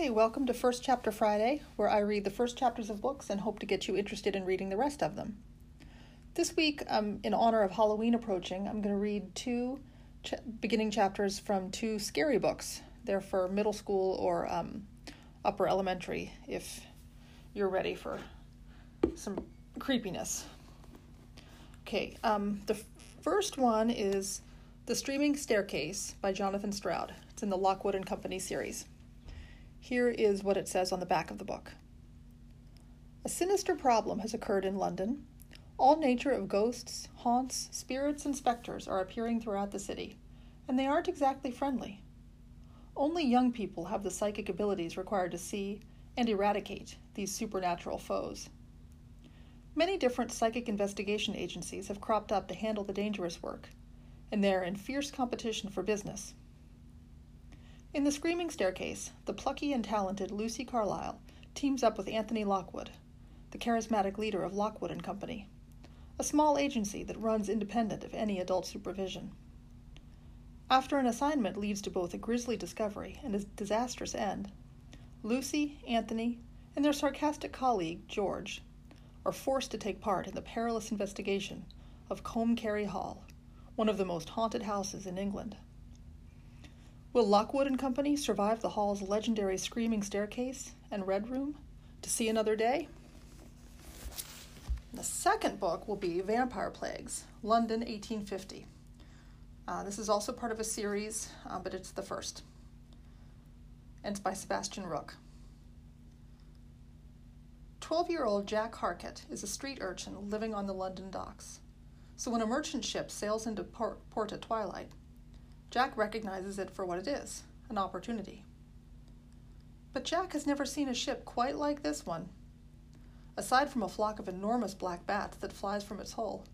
Okay, welcome to First Chapter Friday, where I read the first chapters of books and hope to get you interested in reading the rest of them. This week, um, in honor of Halloween approaching, I'm going to read two ch- beginning chapters from two scary books. They're for middle school or um, upper elementary if you're ready for some creepiness. Okay, um, the f- first one is The Streaming Staircase by Jonathan Stroud. It's in the Lockwood and Company series. Here is what it says on the back of the book. A sinister problem has occurred in London. All nature of ghosts, haunts, spirits, and specters are appearing throughout the city, and they aren't exactly friendly. Only young people have the psychic abilities required to see and eradicate these supernatural foes. Many different psychic investigation agencies have cropped up to handle the dangerous work, and they're in fierce competition for business. In The Screaming Staircase, the plucky and talented Lucy Carlyle teams up with Anthony Lockwood, the charismatic leader of Lockwood and Company, a small agency that runs independent of any adult supervision. After an assignment leads to both a grisly discovery and a disastrous end, Lucy, Anthony, and their sarcastic colleague, George, are forced to take part in the perilous investigation of Combe Carey Hall, one of the most haunted houses in England. Will Lockwood and Company survive the hall's legendary screaming staircase and red room to see another day? The second book will be Vampire Plagues, London 1850. Uh, this is also part of a series, uh, but it's the first. And it's by Sebastian Rook. 12 year old Jack Harkett is a street urchin living on the London docks. So when a merchant ship sails into port, port at twilight, Jack recognizes it for what it is an opportunity. But Jack has never seen a ship quite like this one. Aside from a flock of enormous black bats that flies from its hull,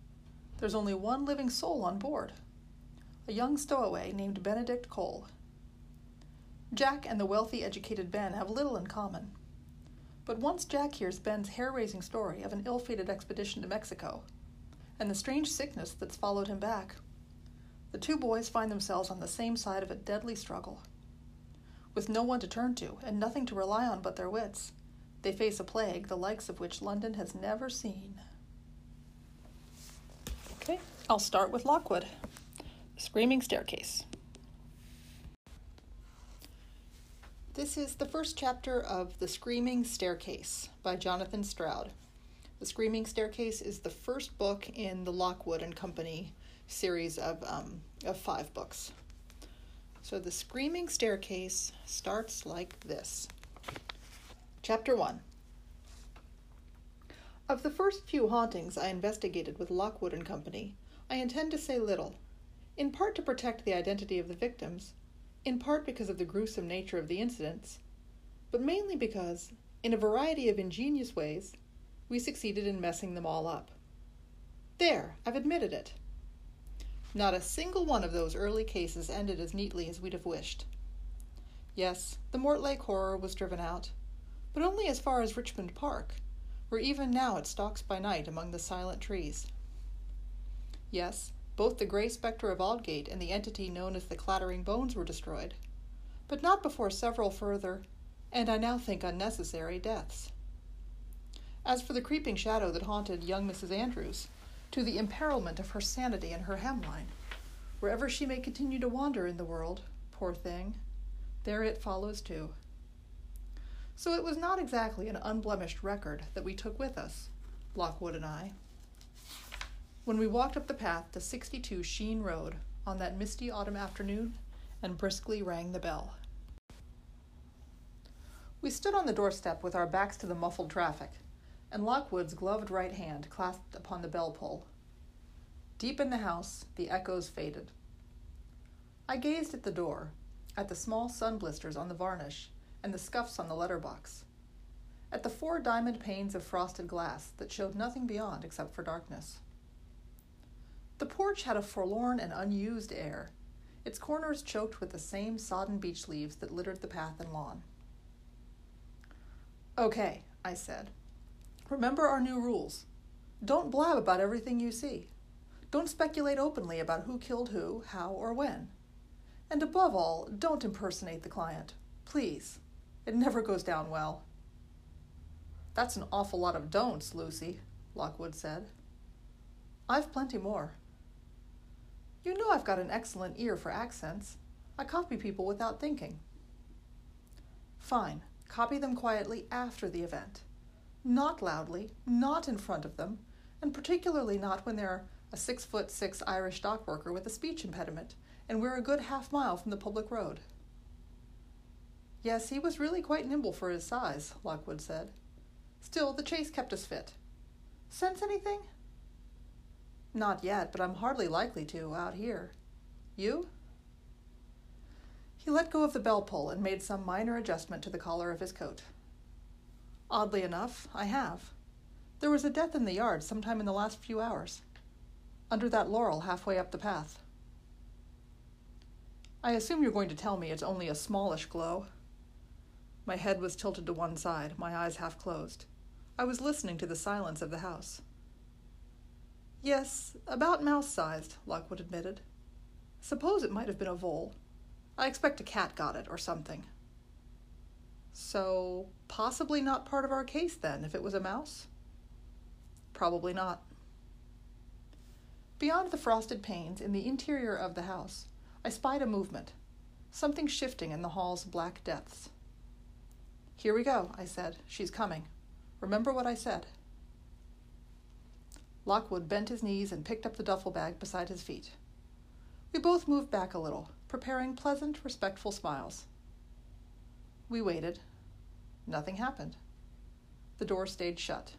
there's only one living soul on board a young stowaway named Benedict Cole. Jack and the wealthy, educated Ben have little in common. But once Jack hears Ben's hair raising story of an ill fated expedition to Mexico and the strange sickness that's followed him back, the two boys find themselves on the same side of a deadly struggle. With no one to turn to and nothing to rely on but their wits, they face a plague the likes of which London has never seen. Okay, I'll start with Lockwood. Screaming Staircase. This is the first chapter of The Screaming Staircase by Jonathan Stroud. The Screaming Staircase is the first book in the Lockwood and Company series of, um, of five books. So The Screaming Staircase starts like this Chapter 1 Of the first few hauntings I investigated with Lockwood and Company, I intend to say little in part to protect the identity of the victims, in part because of the gruesome nature of the incidents, but mainly because, in a variety of ingenious ways, we succeeded in messing them all up. There, I've admitted it. Not a single one of those early cases ended as neatly as we'd have wished. Yes, the Mortlake horror was driven out, but only as far as Richmond Park, where even now it stalks by night among the silent trees. Yes, both the gray spectre of Aldgate and the entity known as the Clattering Bones were destroyed, but not before several further, and I now think unnecessary, deaths. As for the creeping shadow that haunted young Mrs. Andrews, to the imperilment of her sanity and her hemline, wherever she may continue to wander in the world, poor thing, there it follows too. So it was not exactly an unblemished record that we took with us, Lockwood and I when we walked up the path to 62 Sheen Road on that misty autumn afternoon and briskly rang the bell. We stood on the doorstep with our backs to the muffled traffic, and Lockwood's gloved right hand clasped upon the bell pull. Deep in the house, the echoes faded. I gazed at the door, at the small sun blisters on the varnish and the scuffs on the letterbox, at the four diamond panes of frosted glass that showed nothing beyond except for darkness. The porch had a forlorn and unused air, its corners choked with the same sodden beech leaves that littered the path and lawn. Okay, I said. Remember our new rules. Don't blab about everything you see. Don't speculate openly about who killed who, how, or when. And above all, don't impersonate the client. Please. It never goes down well. That's an awful lot of don'ts, Lucy, Lockwood said. I've plenty more. You know I've got an excellent ear for accents. I copy people without thinking. Fine, copy them quietly after the event. Not loudly, not in front of them, and particularly not when they're a six foot six Irish dockworker with a speech impediment, and we're a good half mile from the public road. Yes, he was really quite nimble for his size, Lockwood said. Still, the chase kept us fit. Sense anything? Not yet, but I'm hardly likely to out here. You? He let go of the bell pull and made some minor adjustment to the collar of his coat. Oddly enough, I have. There was a death in the yard sometime in the last few hours, under that laurel halfway up the path. I assume you're going to tell me it's only a smallish glow. My head was tilted to one side, my eyes half closed. I was listening to the silence of the house. Yes, about mouse sized, Lockwood admitted. Suppose it might have been a vole. I expect a cat got it or something. So, possibly not part of our case then, if it was a mouse? Probably not. Beyond the frosted panes, in the interior of the house, I spied a movement, something shifting in the hall's black depths. Here we go, I said. She's coming. Remember what I said. Lockwood bent his knees and picked up the duffel bag beside his feet. We both moved back a little, preparing pleasant, respectful smiles. We waited. Nothing happened. The door stayed shut.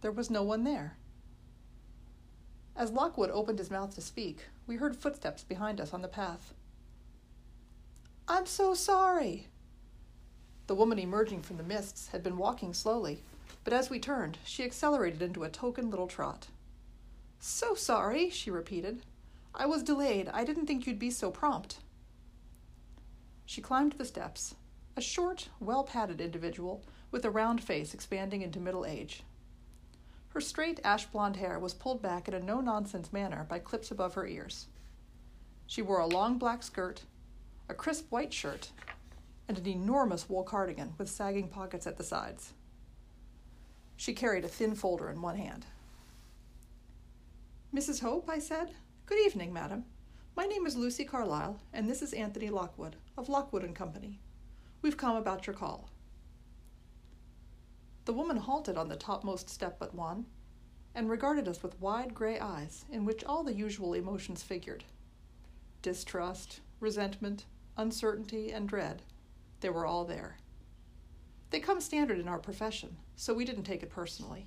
There was no one there. As Lockwood opened his mouth to speak, we heard footsteps behind us on the path. I'm so sorry. The woman emerging from the mists had been walking slowly, but as we turned, she accelerated into a token little trot. So sorry, she repeated. I was delayed. I didn't think you'd be so prompt. She climbed the steps, a short, well padded individual with a round face expanding into middle age. Her straight ash blonde hair was pulled back in a no nonsense manner by clips above her ears. She wore a long black skirt, a crisp white shirt, and an enormous wool cardigan with sagging pockets at the sides. She carried a thin folder in one hand. Mrs. Hope, I said. Good evening, madam. My name is Lucy Carlyle, and this is Anthony Lockwood, of Lockwood and Company. We've come about your call. The woman halted on the topmost step but one, and regarded us with wide gray eyes in which all the usual emotions figured distrust, resentment, uncertainty, and dread. They were all there. They come standard in our profession, so we didn't take it personally.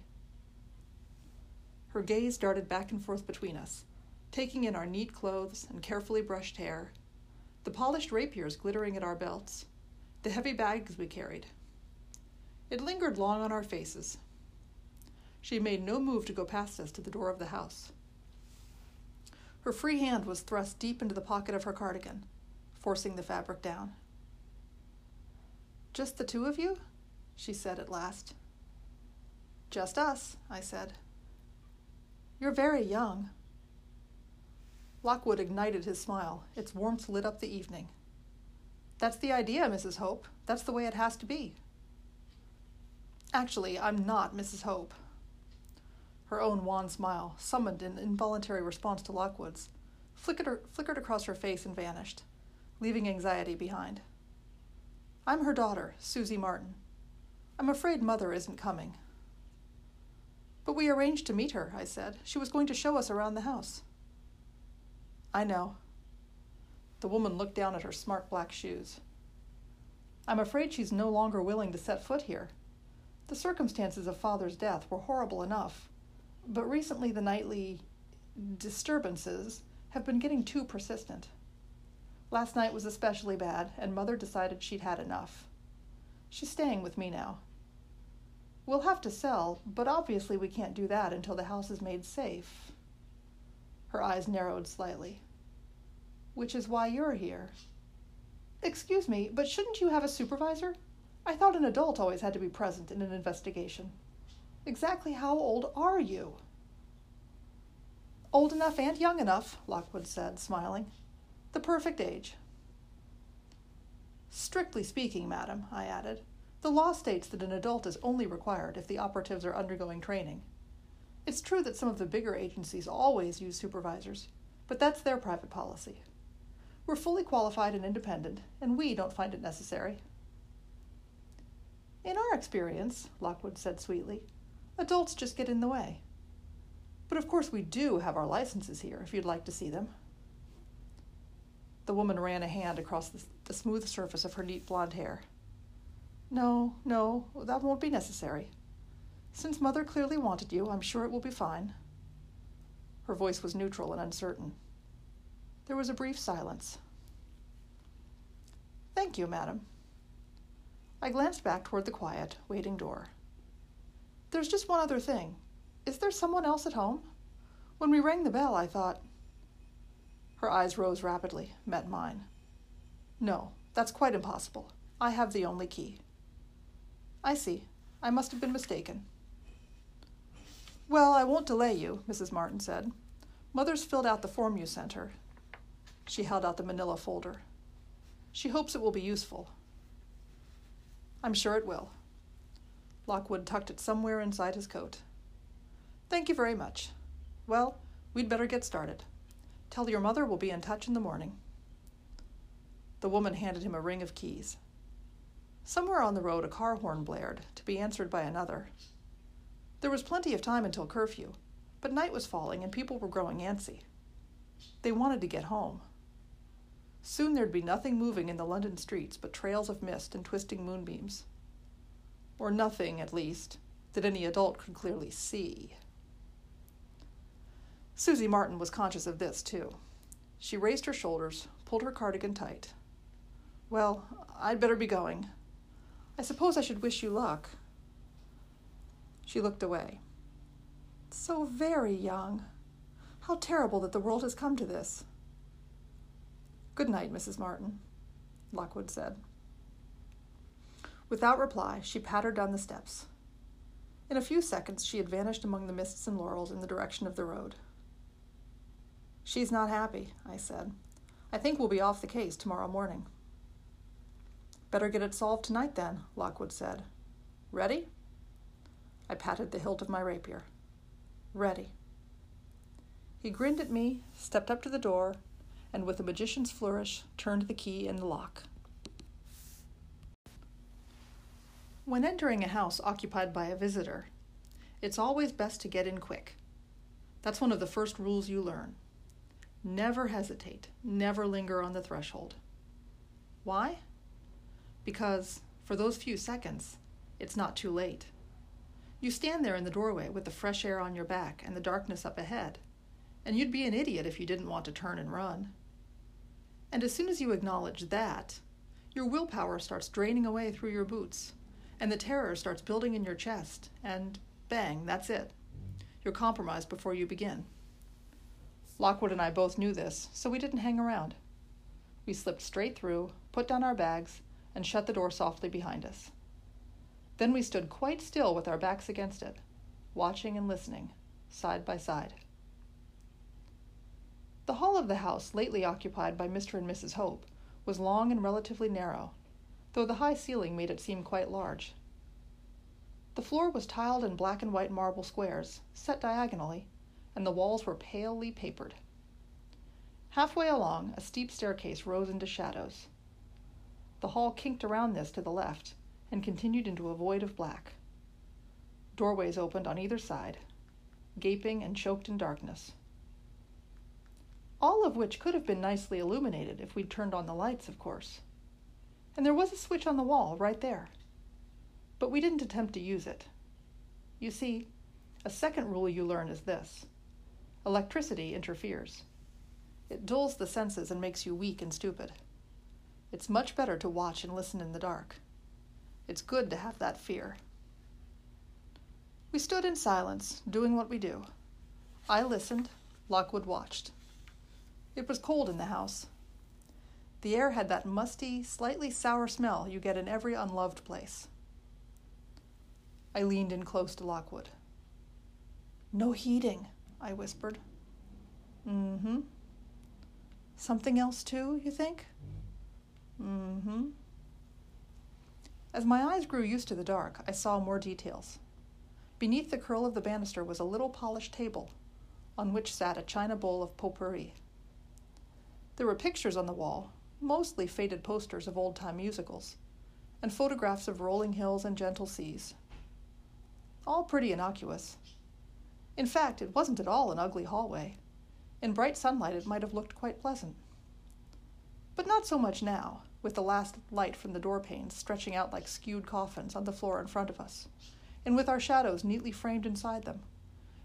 Her gaze darted back and forth between us, taking in our neat clothes and carefully brushed hair, the polished rapiers glittering at our belts, the heavy bags we carried. It lingered long on our faces. She made no move to go past us to the door of the house. Her free hand was thrust deep into the pocket of her cardigan, forcing the fabric down. Just the two of you? she said at last. Just us, I said. You're very young. Lockwood ignited his smile. Its warmth lit up the evening. That's the idea, Mrs. Hope. That's the way it has to be. Actually, I'm not Mrs. Hope. Her own wan smile, summoned in involuntary response to Lockwood's, flickered, flickered across her face and vanished, leaving anxiety behind. I'm her daughter, Susie Martin. I'm afraid Mother isn't coming. But we arranged to meet her, I said. She was going to show us around the house. I know. The woman looked down at her smart black shoes. I'm afraid she's no longer willing to set foot here. The circumstances of father's death were horrible enough, but recently the nightly disturbances have been getting too persistent. Last night was especially bad, and mother decided she'd had enough. She's staying with me now. We'll have to sell, but obviously we can't do that until the house is made safe. Her eyes narrowed slightly. Which is why you're here. Excuse me, but shouldn't you have a supervisor? I thought an adult always had to be present in an investigation. Exactly how old are you? Old enough and young enough, Lockwood said, smiling. The perfect age. Strictly speaking, madam, I added, the law states that an adult is only required if the operatives are undergoing training. It's true that some of the bigger agencies always use supervisors, but that's their private policy. We're fully qualified and independent, and we don't find it necessary. In our experience, Lockwood said sweetly, adults just get in the way. But of course, we do have our licenses here if you'd like to see them. The woman ran a hand across the, the smooth surface of her neat blonde hair. No, no, that won't be necessary. Since Mother clearly wanted you, I'm sure it will be fine. Her voice was neutral and uncertain. There was a brief silence. Thank you, madam. I glanced back toward the quiet, waiting door. There's just one other thing. Is there someone else at home? When we rang the bell, I thought. Her eyes rose rapidly, met mine. No, that's quite impossible. I have the only key. I see. I must have been mistaken. Well, I won't delay you, Mrs. Martin said. Mother's filled out the form you sent her. She held out the manila folder. She hopes it will be useful. I'm sure it will. Lockwood tucked it somewhere inside his coat. Thank you very much. Well, we'd better get started. Tell your mother we'll be in touch in the morning. The woman handed him a ring of keys. Somewhere on the road, a car horn blared, to be answered by another. There was plenty of time until curfew, but night was falling and people were growing antsy. They wanted to get home. Soon there'd be nothing moving in the London streets but trails of mist and twisting moonbeams. Or nothing, at least, that any adult could clearly see. Susie Martin was conscious of this, too. She raised her shoulders, pulled her cardigan tight. Well, I'd better be going. I suppose I should wish you luck. She looked away. So very young. How terrible that the world has come to this. Good night, Mrs. Martin, Lockwood said. Without reply, she pattered down the steps. In a few seconds, she had vanished among the mists and laurels in the direction of the road. She's not happy, I said. I think we'll be off the case tomorrow morning. Better get it solved tonight, then, Lockwood said. Ready? I patted the hilt of my rapier. Ready. He grinned at me, stepped up to the door, and with a magician's flourish turned the key in the lock. When entering a house occupied by a visitor, it's always best to get in quick. That's one of the first rules you learn. Never hesitate, never linger on the threshold. Why? Because for those few seconds, it's not too late. You stand there in the doorway with the fresh air on your back and the darkness up ahead, and you'd be an idiot if you didn't want to turn and run. And as soon as you acknowledge that, your willpower starts draining away through your boots, and the terror starts building in your chest, and bang, that's it. You're compromised before you begin. Lockwood and I both knew this, so we didn't hang around. We slipped straight through, put down our bags, and shut the door softly behind us. Then we stood quite still with our backs against it, watching and listening, side by side. The hall of the house lately occupied by Mr. and Mrs. Hope was long and relatively narrow, though the high ceiling made it seem quite large. The floor was tiled in black and white marble squares, set diagonally, and the walls were palely papered. Halfway along, a steep staircase rose into shadows. The hall kinked around this to the left and continued into a void of black. Doorways opened on either side, gaping and choked in darkness all of which could have been nicely illuminated if we'd turned on the lights, of course. And there was a switch on the wall right there. But we didn't attempt to use it. You see, a second rule you learn is this electricity interferes. It dulls the senses and makes you weak and stupid. It's much better to watch and listen in the dark. It's good to have that fear. We stood in silence, doing what we do. I listened, Lockwood watched. It was cold in the house. The air had that musty, slightly sour smell you get in every unloved place. I leaned in close to Lockwood. No heating, I whispered. Mm hmm. Something else, too, you think? Mm hmm. As my eyes grew used to the dark, I saw more details. Beneath the curl of the banister was a little polished table, on which sat a china bowl of potpourri. There were pictures on the wall, mostly faded posters of old time musicals, and photographs of rolling hills and gentle seas. All pretty innocuous. In fact, it wasn't at all an ugly hallway. In bright sunlight, it might have looked quite pleasant. But not so much now, with the last light from the door panes stretching out like skewed coffins on the floor in front of us, and with our shadows neatly framed inside them,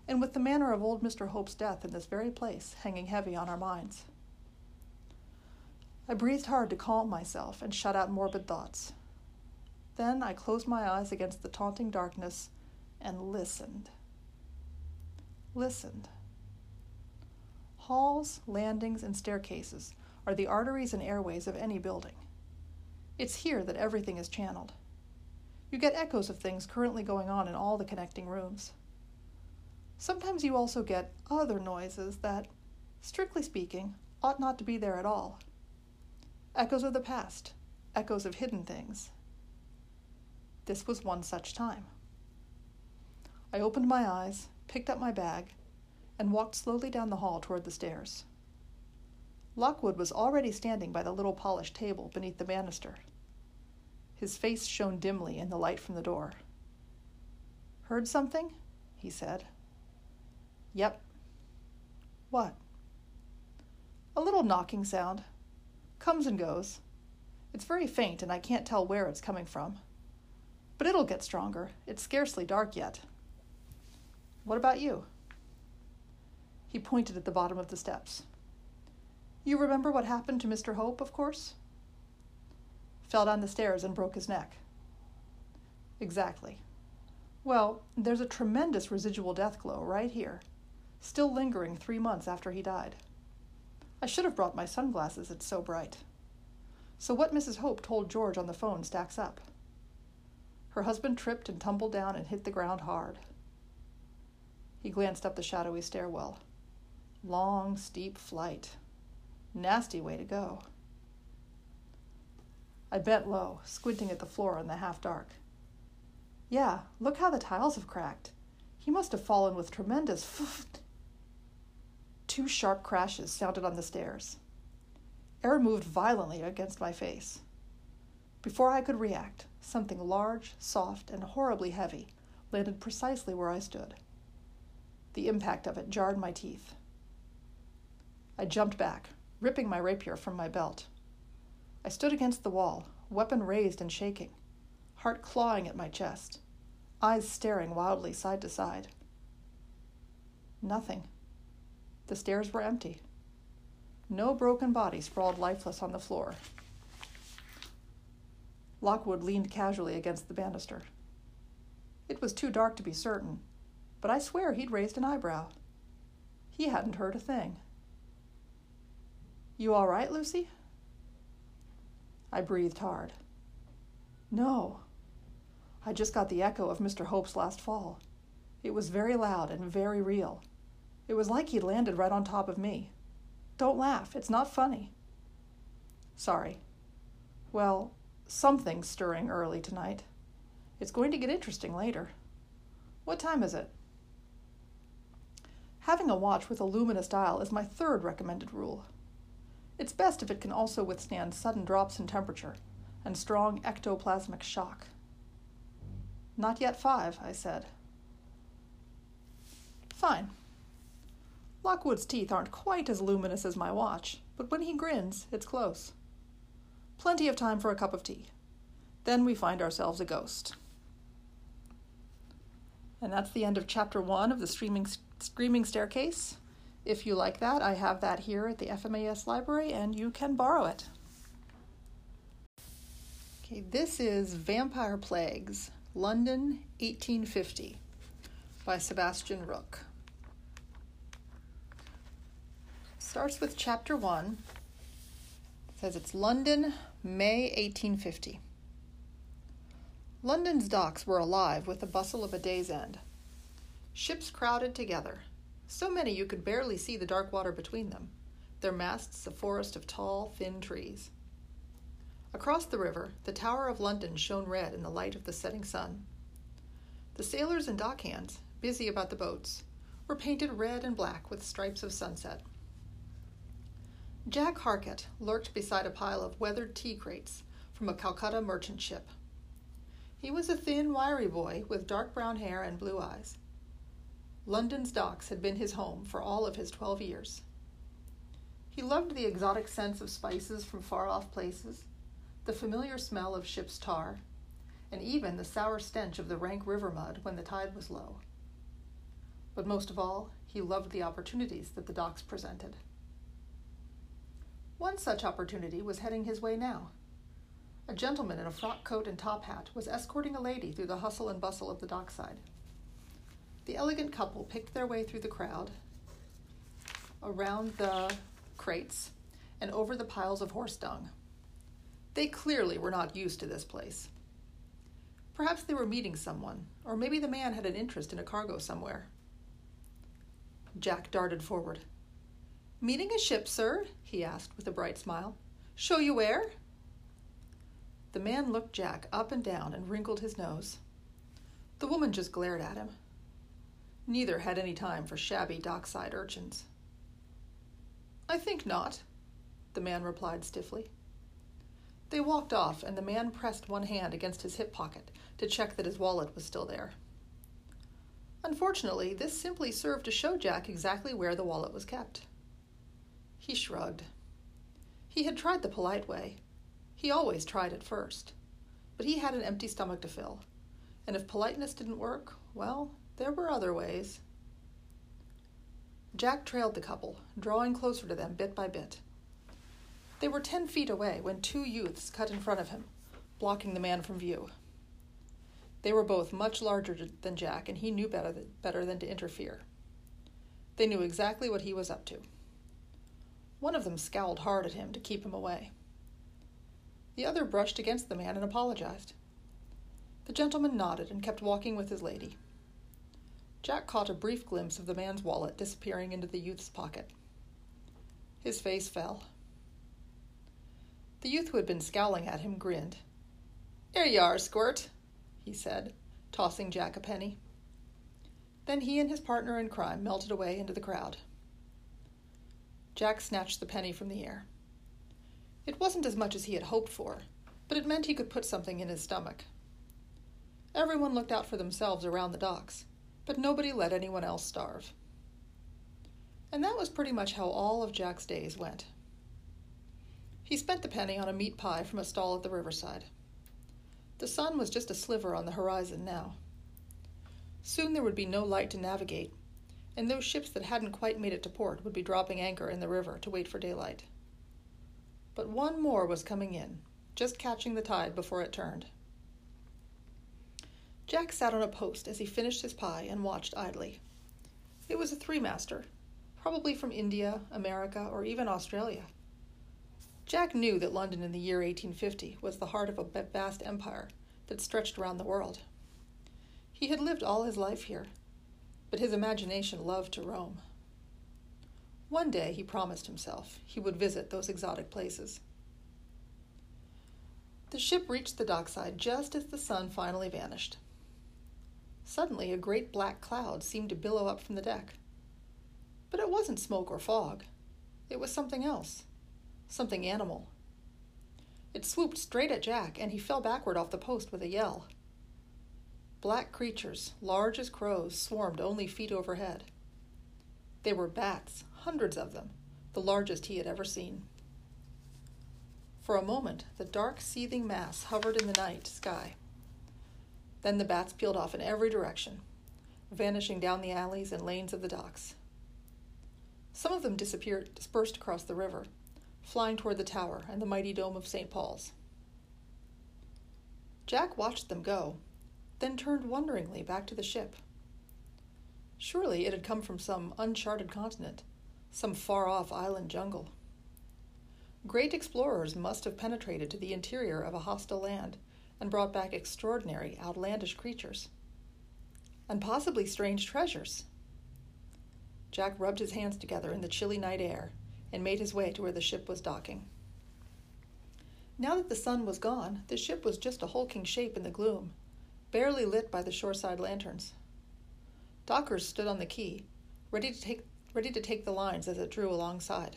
and with the manner of old Mr. Hope's death in this very place hanging heavy on our minds. I breathed hard to calm myself and shut out morbid thoughts. Then I closed my eyes against the taunting darkness and listened. Listened. Halls, landings, and staircases are the arteries and airways of any building. It's here that everything is channeled. You get echoes of things currently going on in all the connecting rooms. Sometimes you also get other noises that, strictly speaking, ought not to be there at all echoes of the past, echoes of hidden things. This was one such time. I opened my eyes, picked up my bag, and walked slowly down the hall toward the stairs. Lockwood was already standing by the little polished table beneath the banister. His face shone dimly in the light from the door. Heard something? he said. Yep. What? A little knocking sound, Comes and goes. It's very faint, and I can't tell where it's coming from. But it'll get stronger. It's scarcely dark yet. What about you? He pointed at the bottom of the steps. You remember what happened to Mr. Hope, of course? Fell down the stairs and broke his neck. Exactly. Well, there's a tremendous residual death glow right here, still lingering three months after he died. I should have brought my sunglasses, it's so bright. So, what Mrs. Hope told George on the phone stacks up. Her husband tripped and tumbled down and hit the ground hard. He glanced up the shadowy stairwell. Long, steep flight. Nasty way to go. I bent low, squinting at the floor in the half dark. Yeah, look how the tiles have cracked. He must have fallen with tremendous Two sharp crashes sounded on the stairs. Air moved violently against my face. Before I could react, something large, soft, and horribly heavy landed precisely where I stood. The impact of it jarred my teeth. I jumped back, ripping my rapier from my belt. I stood against the wall, weapon raised and shaking, heart clawing at my chest, eyes staring wildly side to side. Nothing. The stairs were empty. No broken body sprawled lifeless on the floor. Lockwood leaned casually against the banister. It was too dark to be certain, but I swear he'd raised an eyebrow. He hadn't heard a thing. You all right, Lucy? I breathed hard. No. I just got the echo of Mr. Hope's last fall. It was very loud and very real. It was like he'd landed right on top of me. Don't laugh, it's not funny. Sorry. Well, something's stirring early tonight. It's going to get interesting later. What time is it? Having a watch with a luminous dial is my third recommended rule. It's best if it can also withstand sudden drops in temperature and strong ectoplasmic shock. Not yet five, I said. Fine. Lockwood's teeth aren't quite as luminous as my watch, but when he grins, it's close. Plenty of time for a cup of tea. Then we find ourselves a ghost. And that's the end of chapter one of the Streaming, Screaming Staircase. If you like that, I have that here at the FMAS library and you can borrow it. Okay, this is Vampire Plagues, London, 1850, by Sebastian Rook. starts with chapter 1. It says it's London, May 1850. London's docks were alive with the bustle of a day's end. Ships crowded together, so many you could barely see the dark water between them, their masts a forest of tall, thin trees. Across the river, the Tower of London shone red in the light of the setting sun. The sailors and dockhands, busy about the boats, were painted red and black with stripes of sunset. Jack Harkett lurked beside a pile of weathered tea crates from a Calcutta merchant ship. He was a thin, wiry boy with dark brown hair and blue eyes. London's docks had been his home for all of his twelve years. He loved the exotic scents of spices from far off places, the familiar smell of ship's tar, and even the sour stench of the rank river mud when the tide was low. But most of all, he loved the opportunities that the docks presented. One such opportunity was heading his way now. A gentleman in a frock coat and top hat was escorting a lady through the hustle and bustle of the dockside. The elegant couple picked their way through the crowd, around the crates, and over the piles of horse dung. They clearly were not used to this place. Perhaps they were meeting someone, or maybe the man had an interest in a cargo somewhere. Jack darted forward. Meeting a ship, sir? he asked with a bright smile. Show you where? The man looked Jack up and down and wrinkled his nose. The woman just glared at him. Neither had any time for shabby dockside urchins. I think not, the man replied stiffly. They walked off, and the man pressed one hand against his hip pocket to check that his wallet was still there. Unfortunately, this simply served to show Jack exactly where the wallet was kept. He shrugged. He had tried the polite way. He always tried it first. But he had an empty stomach to fill. And if politeness didn't work, well, there were other ways. Jack trailed the couple, drawing closer to them bit by bit. They were ten feet away when two youths cut in front of him, blocking the man from view. They were both much larger than Jack, and he knew better, better than to interfere. They knew exactly what he was up to. One of them scowled hard at him to keep him away. The other brushed against the man and apologized. The gentleman nodded and kept walking with his lady. Jack caught a brief glimpse of the man's wallet disappearing into the youth's pocket. His face fell. The youth who had been scowling at him grinned. Here you are, Squirt, he said, tossing Jack a penny. Then he and his partner in crime melted away into the crowd. Jack snatched the penny from the air. It wasn't as much as he had hoped for, but it meant he could put something in his stomach. Everyone looked out for themselves around the docks, but nobody let anyone else starve. And that was pretty much how all of Jack's days went. He spent the penny on a meat pie from a stall at the riverside. The sun was just a sliver on the horizon now. Soon there would be no light to navigate, and those ships that hadn't quite made it to port would be dropping anchor in the river to wait for daylight. But one more was coming in, just catching the tide before it turned. Jack sat on a post as he finished his pie and watched idly. It was a three master, probably from India, America, or even Australia. Jack knew that London in the year 1850 was the heart of a vast empire that stretched around the world. He had lived all his life here, but his imagination loved to roam. One day, he promised himself, he would visit those exotic places. The ship reached the dockside just as the sun finally vanished. Suddenly, a great black cloud seemed to billow up from the deck. But it wasn't smoke or fog. It was something else, something animal. It swooped straight at Jack, and he fell backward off the post with a yell. Black creatures, large as crows, swarmed only feet overhead. They were bats, hundreds of them, the largest he had ever seen. For a moment, the dark, seething mass hovered in the night sky. Then the bats peeled off in every direction, vanishing down the alleys and lanes of the docks. Some of them disappeared, dispersed across the river, flying toward the tower and the mighty dome of St. Paul's. Jack watched them go, then turned wonderingly back to the ship. Surely it had come from some uncharted continent, some far off island jungle. Great explorers must have penetrated to the interior of a hostile land and brought back extraordinary, outlandish creatures. And possibly strange treasures. Jack rubbed his hands together in the chilly night air and made his way to where the ship was docking. Now that the sun was gone, the ship was just a hulking shape in the gloom, barely lit by the shoreside lanterns. Dockers stood on the quay, ready to take ready to take the lines as it drew alongside.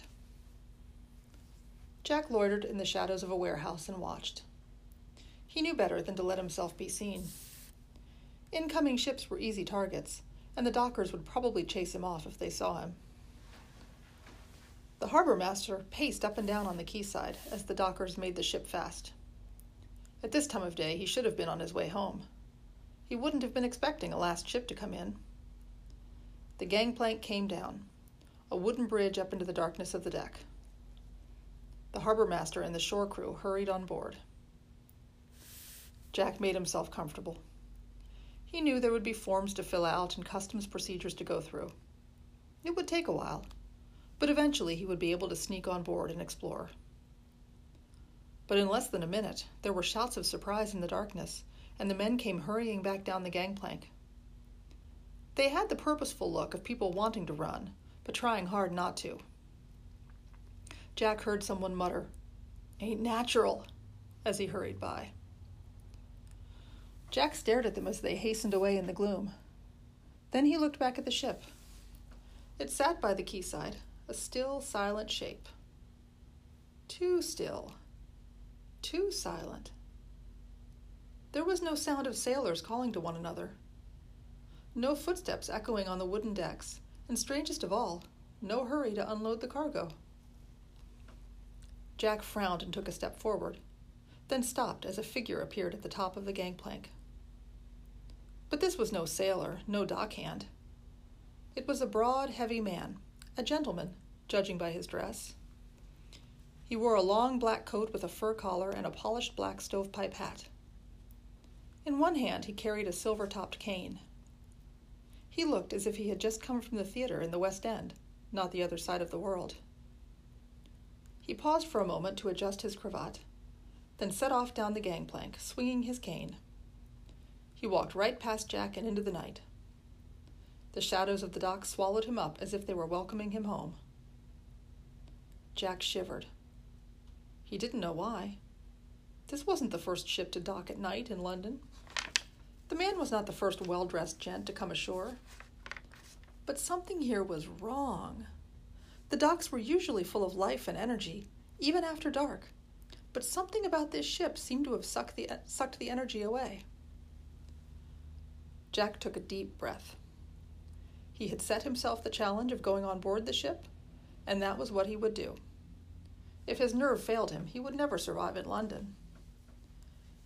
Jack loitered in the shadows of a warehouse and watched. He knew better than to let himself be seen. Incoming ships were easy targets, and the dockers would probably chase him off if they saw him. The harbor master paced up and down on the quayside as the dockers made the ship fast. At this time of day, he should have been on his way home. He wouldn't have been expecting a last ship to come in. The gangplank came down, a wooden bridge up into the darkness of the deck. The harbor master and the shore crew hurried on board. Jack made himself comfortable. He knew there would be forms to fill out and customs procedures to go through. It would take a while, but eventually he would be able to sneak on board and explore. But in less than a minute, there were shouts of surprise in the darkness, and the men came hurrying back down the gangplank. They had the purposeful look of people wanting to run, but trying hard not to. Jack heard someone mutter, Ain't natural, as he hurried by. Jack stared at them as they hastened away in the gloom. Then he looked back at the ship. It sat by the quayside, a still, silent shape. Too still, too silent. There was no sound of sailors calling to one another, no footsteps echoing on the wooden decks, and strangest of all, no hurry to unload the cargo. Jack frowned and took a step forward, then stopped as a figure appeared at the top of the gangplank. But this was no sailor, no dockhand. It was a broad, heavy man, a gentleman, judging by his dress. He wore a long black coat with a fur collar and a polished black stovepipe hat. In one hand, he carried a silver topped cane. He looked as if he had just come from the theater in the West End, not the other side of the world. He paused for a moment to adjust his cravat, then set off down the gangplank, swinging his cane. He walked right past Jack and into the night. The shadows of the dock swallowed him up as if they were welcoming him home. Jack shivered. He didn't know why. This wasn't the first ship to dock at night in London. The man was not the first well dressed gent to come ashore. But something here was wrong. The docks were usually full of life and energy, even after dark, but something about this ship seemed to have sucked the, sucked the energy away. Jack took a deep breath. He had set himself the challenge of going on board the ship, and that was what he would do. If his nerve failed him, he would never survive in London.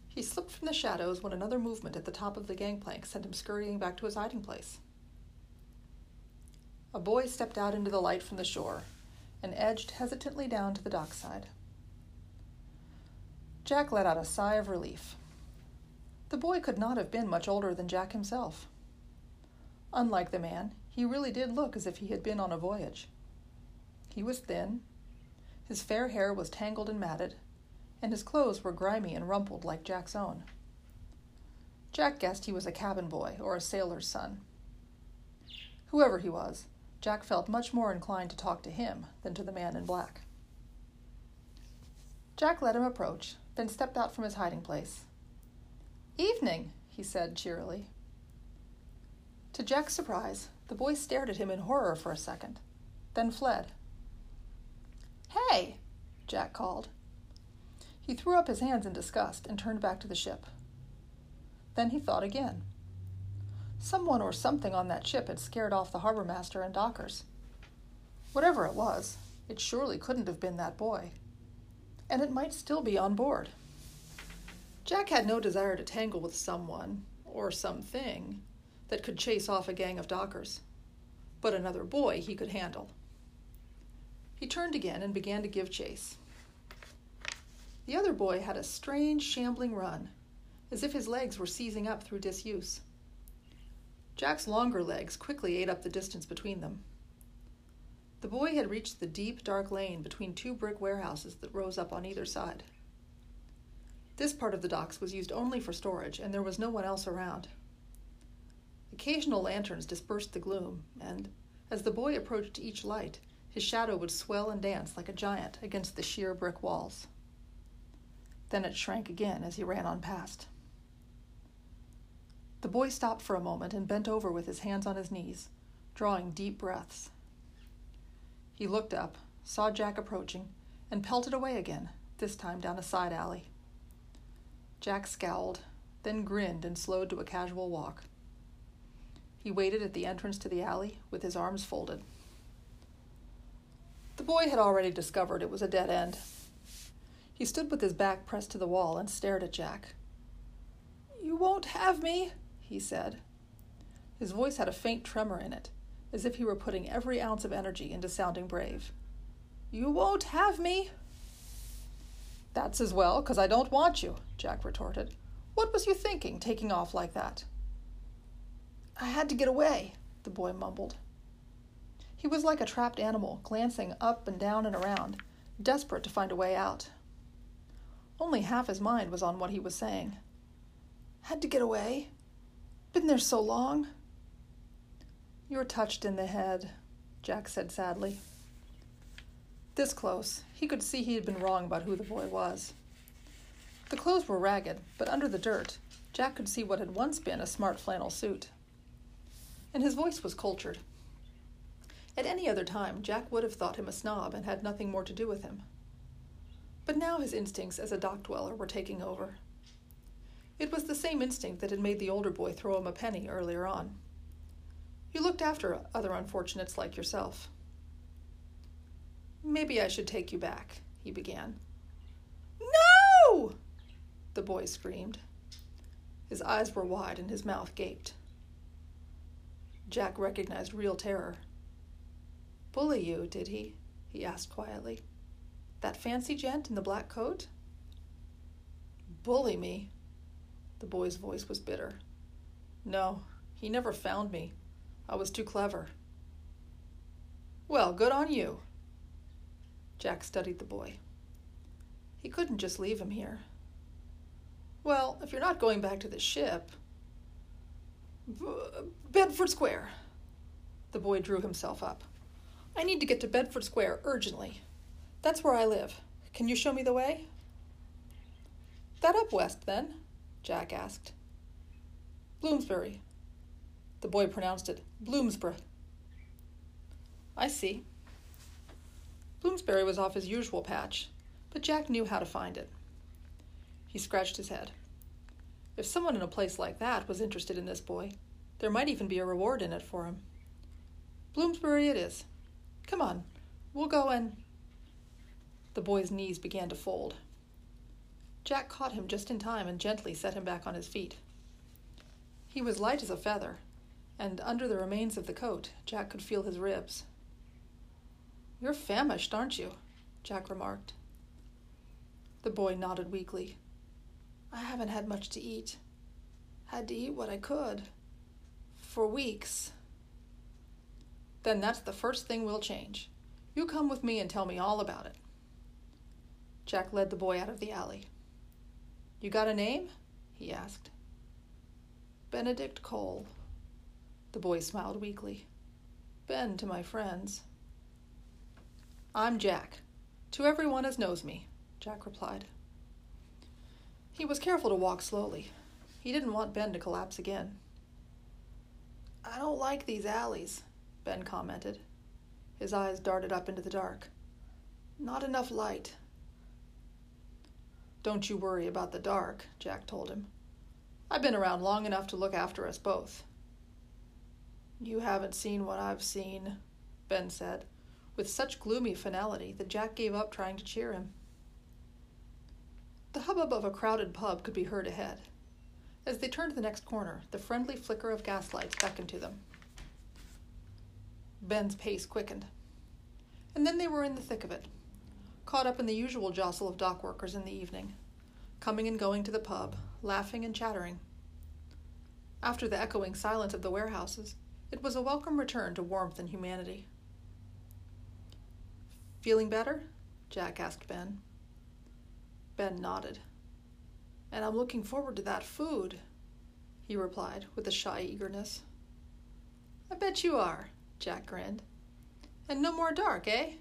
He slipped from the shadows when another movement at the top of the gangplank sent him scurrying back to his hiding place. A boy stepped out into the light from the shore and edged hesitantly down to the dockside. Jack let out a sigh of relief. The boy could not have been much older than Jack himself. Unlike the man, he really did look as if he had been on a voyage. He was thin, his fair hair was tangled and matted, and his clothes were grimy and rumpled like Jack's own. Jack guessed he was a cabin boy or a sailor's son. Whoever he was, Jack felt much more inclined to talk to him than to the man in black. Jack let him approach, then stepped out from his hiding place. Evening, he said cheerily. To Jack's surprise, the boy stared at him in horror for a second, then fled. Hey, Jack called. He threw up his hands in disgust and turned back to the ship. Then he thought again. Someone or something on that ship had scared off the harbor master and dockers. Whatever it was, it surely couldn't have been that boy. And it might still be on board. Jack had no desire to tangle with someone, or something, that could chase off a gang of dockers. But another boy he could handle. He turned again and began to give chase. The other boy had a strange, shambling run, as if his legs were seizing up through disuse. Jack's longer legs quickly ate up the distance between them. The boy had reached the deep, dark lane between two brick warehouses that rose up on either side. This part of the docks was used only for storage, and there was no one else around. Occasional lanterns dispersed the gloom, and, as the boy approached each light, his shadow would swell and dance like a giant against the sheer brick walls. Then it shrank again as he ran on past. The boy stopped for a moment and bent over with his hands on his knees, drawing deep breaths. He looked up, saw Jack approaching, and pelted away again, this time down a side alley. Jack scowled, then grinned and slowed to a casual walk. He waited at the entrance to the alley with his arms folded. The boy had already discovered it was a dead end. He stood with his back pressed to the wall and stared at Jack. You won't have me, he said. His voice had a faint tremor in it, as if he were putting every ounce of energy into sounding brave. You won't have me. That's as well, 'cause I don't want you, Jack retorted. What was you thinking, taking off like that? I had to get away, the boy mumbled. He was like a trapped animal, glancing up and down and around, desperate to find a way out. Only half his mind was on what he was saying. Had to get away. Been there so long. You're touched in the head, Jack said sadly. This close, he could see he had been wrong about who the boy was. The clothes were ragged, but under the dirt, Jack could see what had once been a smart flannel suit and his voice was cultured. At any other time, Jack would have thought him a snob and had nothing more to do with him. But now his instincts as a dock dweller were taking over. It was the same instinct that had made the older boy throw him a penny earlier on. You looked after other unfortunates like yourself. Maybe I should take you back, he began. No! The boy screamed. His eyes were wide and his mouth gaped. Jack recognized real terror. Bully you, did he? he asked quietly. That fancy gent in the black coat? Bully me? The boy's voice was bitter. No, he never found me. I was too clever. Well, good on you. Jack studied the boy. He couldn't just leave him here. Well, if you're not going back to the ship, Bedford Square. The boy drew himself up. I need to get to Bedford Square urgently. That's where I live. Can you show me the way? That up west, then? Jack asked. Bloomsbury. The boy pronounced it Bloomsbury. I see. Bloomsbury was off his usual patch, but Jack knew how to find it. He scratched his head. If someone in a place like that was interested in this boy, there might even be a reward in it for him. Bloomsbury it is. Come on, we'll go and. The boy's knees began to fold. Jack caught him just in time and gently set him back on his feet. He was light as a feather, and under the remains of the coat, Jack could feel his ribs. You're famished, aren't you? Jack remarked. The boy nodded weakly. I haven't had much to eat. Had to eat what I could. For weeks. Then that's the first thing we'll change. You come with me and tell me all about it. Jack led the boy out of the alley. You got a name? he asked. Benedict Cole. The boy smiled weakly. Ben to my friends. I'm Jack. To everyone as knows me, Jack replied. He was careful to walk slowly. He didn't want Ben to collapse again. I don't like these alleys, Ben commented. His eyes darted up into the dark. Not enough light. Don't you worry about the dark, Jack told him. I've been around long enough to look after us both. You haven't seen what I've seen, Ben said, with such gloomy finality that Jack gave up trying to cheer him. The hubbub of a crowded pub could be heard ahead. As they turned the next corner, the friendly flicker of gaslights beckoned to them. Ben's pace quickened. And then they were in the thick of it, caught up in the usual jostle of dock workers in the evening, coming and going to the pub, laughing and chattering. After the echoing silence of the warehouses, it was a welcome return to warmth and humanity. Feeling better? Jack asked Ben. Ben nodded. And I'm looking forward to that food, he replied with a shy eagerness. I bet you are, Jack grinned. And no more dark, eh?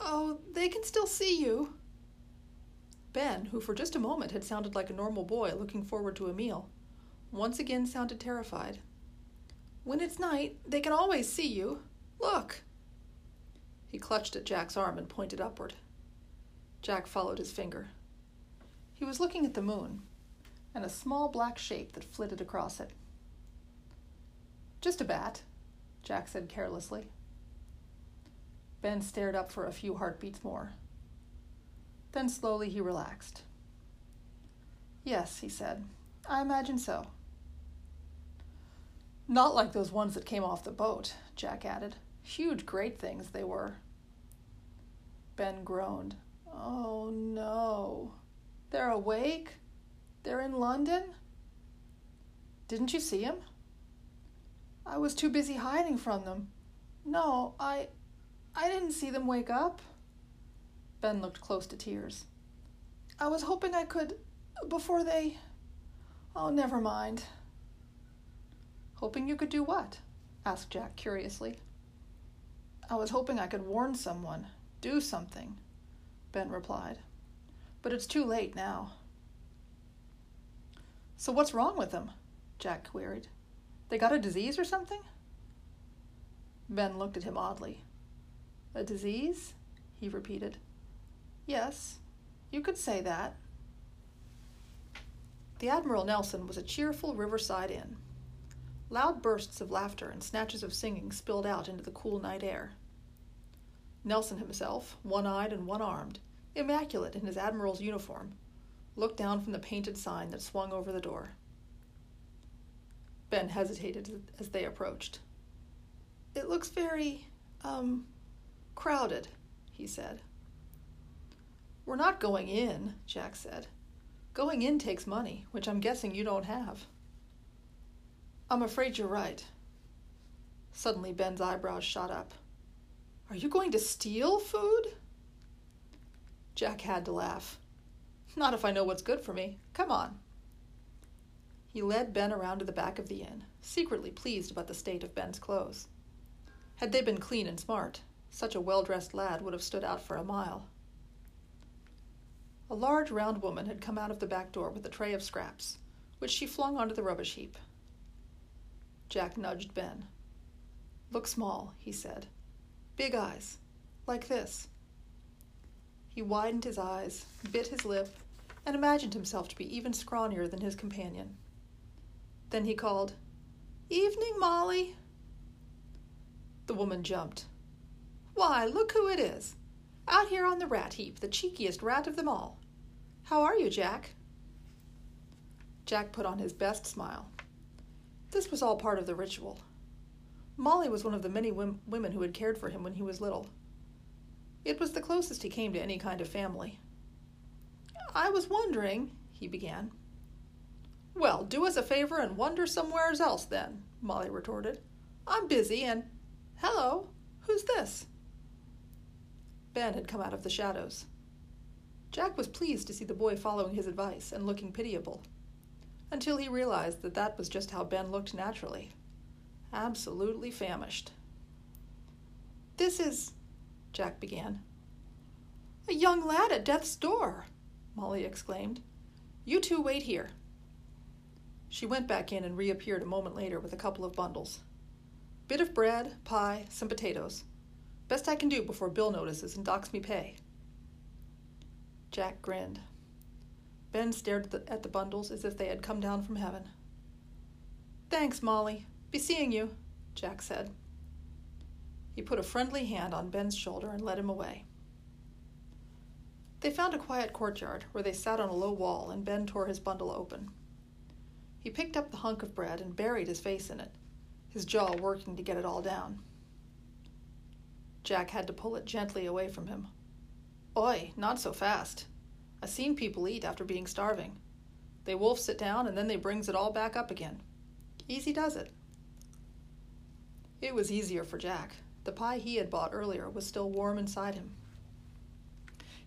Oh, they can still see you. Ben, who for just a moment had sounded like a normal boy looking forward to a meal, once again sounded terrified. When it's night, they can always see you. Look! He clutched at Jack's arm and pointed upward. Jack followed his finger. He was looking at the moon and a small black shape that flitted across it. Just a bat, Jack said carelessly. Ben stared up for a few heartbeats more. Then slowly he relaxed. Yes, he said, I imagine so. Not like those ones that came off the boat, Jack added. Huge, great things they were. Ben groaned. Oh no. They're awake? They're in London? Didn't you see him? I was too busy hiding from them. No, I. I didn't see them wake up. Ben looked close to tears. I was hoping I could. before they. Oh, never mind. Hoping you could do what? asked Jack curiously. I was hoping I could warn someone, do something, Ben replied. But it's too late now. So what's wrong with them? Jack queried. They got a disease or something? Ben looked at him oddly. A disease? he repeated. Yes, you could say that. The Admiral Nelson was a cheerful riverside inn. Loud bursts of laughter and snatches of singing spilled out into the cool night air. Nelson himself, one eyed and one armed, immaculate in his admiral's uniform, looked down from the painted sign that swung over the door. Ben hesitated as they approached. It looks very, um, crowded, he said. We're not going in, Jack said. Going in takes money, which I'm guessing you don't have. I'm afraid you're right. Suddenly, Ben's eyebrows shot up. Are you going to steal food? Jack had to laugh. Not if I know what's good for me. Come on. He led Ben around to the back of the inn, secretly pleased about the state of Ben's clothes. Had they been clean and smart, such a well dressed lad would have stood out for a mile. A large round woman had come out of the back door with a tray of scraps, which she flung onto the rubbish heap. Jack nudged Ben. Look small, he said. Big eyes, like this. He widened his eyes, bit his lip, and imagined himself to be even scrawnier than his companion. Then he called, Evening, Molly. The woman jumped. Why, look who it is. Out here on the rat heap, the cheekiest rat of them all. How are you, Jack? Jack put on his best smile. This was all part of the ritual. Molly was one of the many women who had cared for him when he was little. It was the closest he came to any kind of family. I was wondering, he began. Well, do us a favor and wander somewheres else then, Molly retorted. I'm busy and. Hello, who's this? Ben had come out of the shadows. Jack was pleased to see the boy following his advice and looking pitiable, until he realized that that was just how Ben looked naturally absolutely famished. This is. Jack began. A young lad at death's door, Molly exclaimed. You two wait here. She went back in and reappeared a moment later with a couple of bundles. Bit of bread, pie, some potatoes. Best I can do before Bill notices and docks me pay. Jack grinned. Ben stared at the, at the bundles as if they had come down from heaven. Thanks, Molly. Be seeing you, Jack said. He put a friendly hand on Ben's shoulder and led him away. They found a quiet courtyard where they sat on a low wall and Ben tore his bundle open. He picked up the hunk of bread and buried his face in it, his jaw working to get it all down. Jack had to pull it gently away from him. Oi, not so fast. I seen people eat after being starving. They wolfs it down and then they brings it all back up again. Easy does it. It was easier for Jack. The pie he had bought earlier was still warm inside him.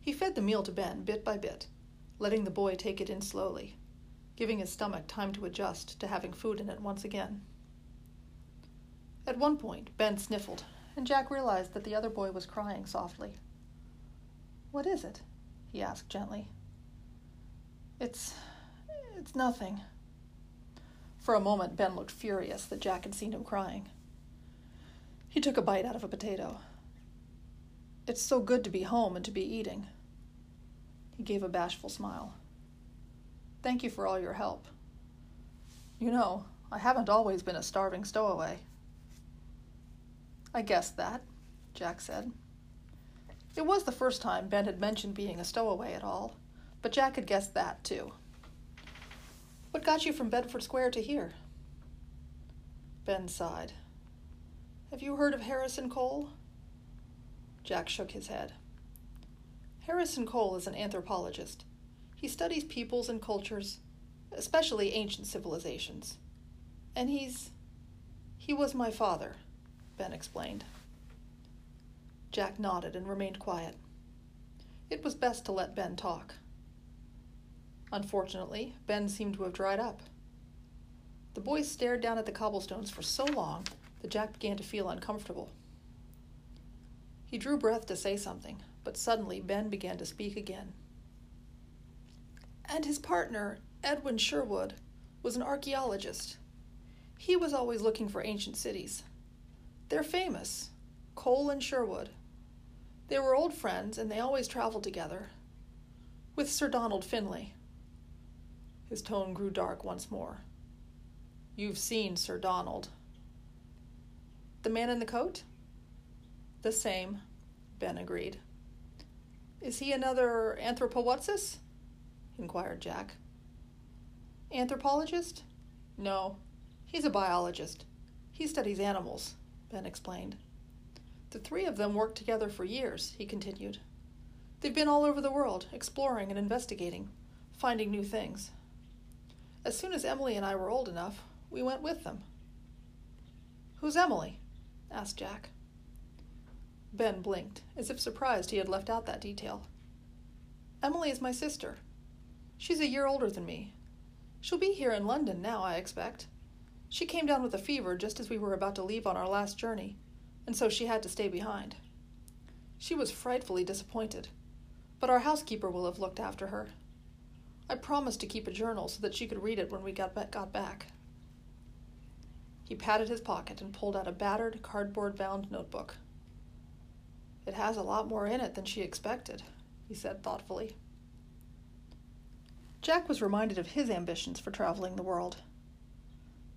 He fed the meal to Ben bit by bit, letting the boy take it in slowly, giving his stomach time to adjust to having food in it once again. At one point, Ben sniffled and Jack realized that the other boy was crying softly. What is it? he asked gently. It's. it's nothing. For a moment, Ben looked furious that Jack had seen him crying. He took a bite out of a potato. It's so good to be home and to be eating. He gave a bashful smile. Thank you for all your help. You know, I haven't always been a starving stowaway. I guessed that, Jack said. It was the first time Ben had mentioned being a stowaway at all, but Jack had guessed that too. What got you from Bedford Square to here? Ben sighed. Have you heard of Harrison Cole? Jack shook his head. Harrison Cole is an anthropologist. He studies peoples and cultures, especially ancient civilizations. And he's. he was my father, Ben explained. Jack nodded and remained quiet. It was best to let Ben talk. Unfortunately, Ben seemed to have dried up. The boys stared down at the cobblestones for so long that Jack began to feel uncomfortable. He drew breath to say something, but suddenly Ben began to speak again. And his partner, Edwin Sherwood, was an archaeologist. He was always looking for ancient cities. They're famous Cole and Sherwood. They were old friends and they always traveled together. With Sir Donald Finlay. His tone grew dark once more. You've seen Sir Donald. The man in the coat? The same, Ben agreed. Is he another anthropowhatsis? inquired Jack. Anthropologist? No, he's a biologist. He studies animals, Ben explained. The three of them worked together for years, he continued. They've been all over the world, exploring and investigating, finding new things. As soon as Emily and I were old enough, we went with them. Who's Emily? Asked Jack. Ben blinked, as if surprised he had left out that detail. Emily is my sister. She's a year older than me. She'll be here in London now, I expect. She came down with a fever just as we were about to leave on our last journey, and so she had to stay behind. She was frightfully disappointed, but our housekeeper will have looked after her. I promised to keep a journal so that she could read it when we got, back. He patted his pocket and pulled out a battered, cardboard bound notebook. It has a lot more in it than she expected, he said thoughtfully. Jack was reminded of his ambitions for traveling the world.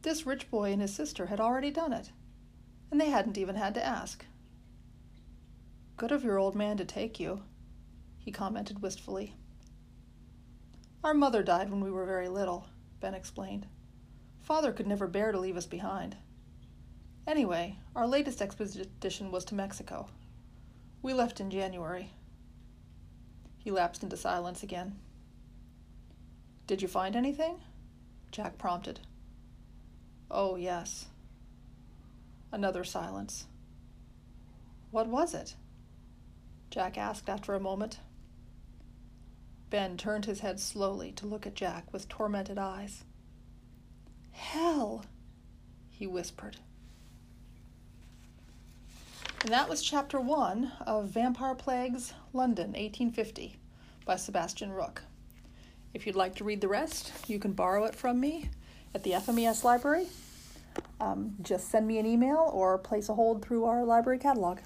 This rich boy and his sister had already done it, and they hadn't even had to ask. Good of your old man to take you, he commented wistfully. Our mother died when we were very little, Ben explained. Father could never bear to leave us behind. Anyway, our latest expedition was to Mexico. We left in January. He lapsed into silence again. Did you find anything? Jack prompted. Oh, yes. Another silence. What was it? Jack asked after a moment. Ben turned his head slowly to look at Jack with tormented eyes. Hell, he whispered. And that was chapter one of Vampire Plagues, London, 1850, by Sebastian Rook. If you'd like to read the rest, you can borrow it from me at the FMES library. Um, just send me an email or place a hold through our library catalog.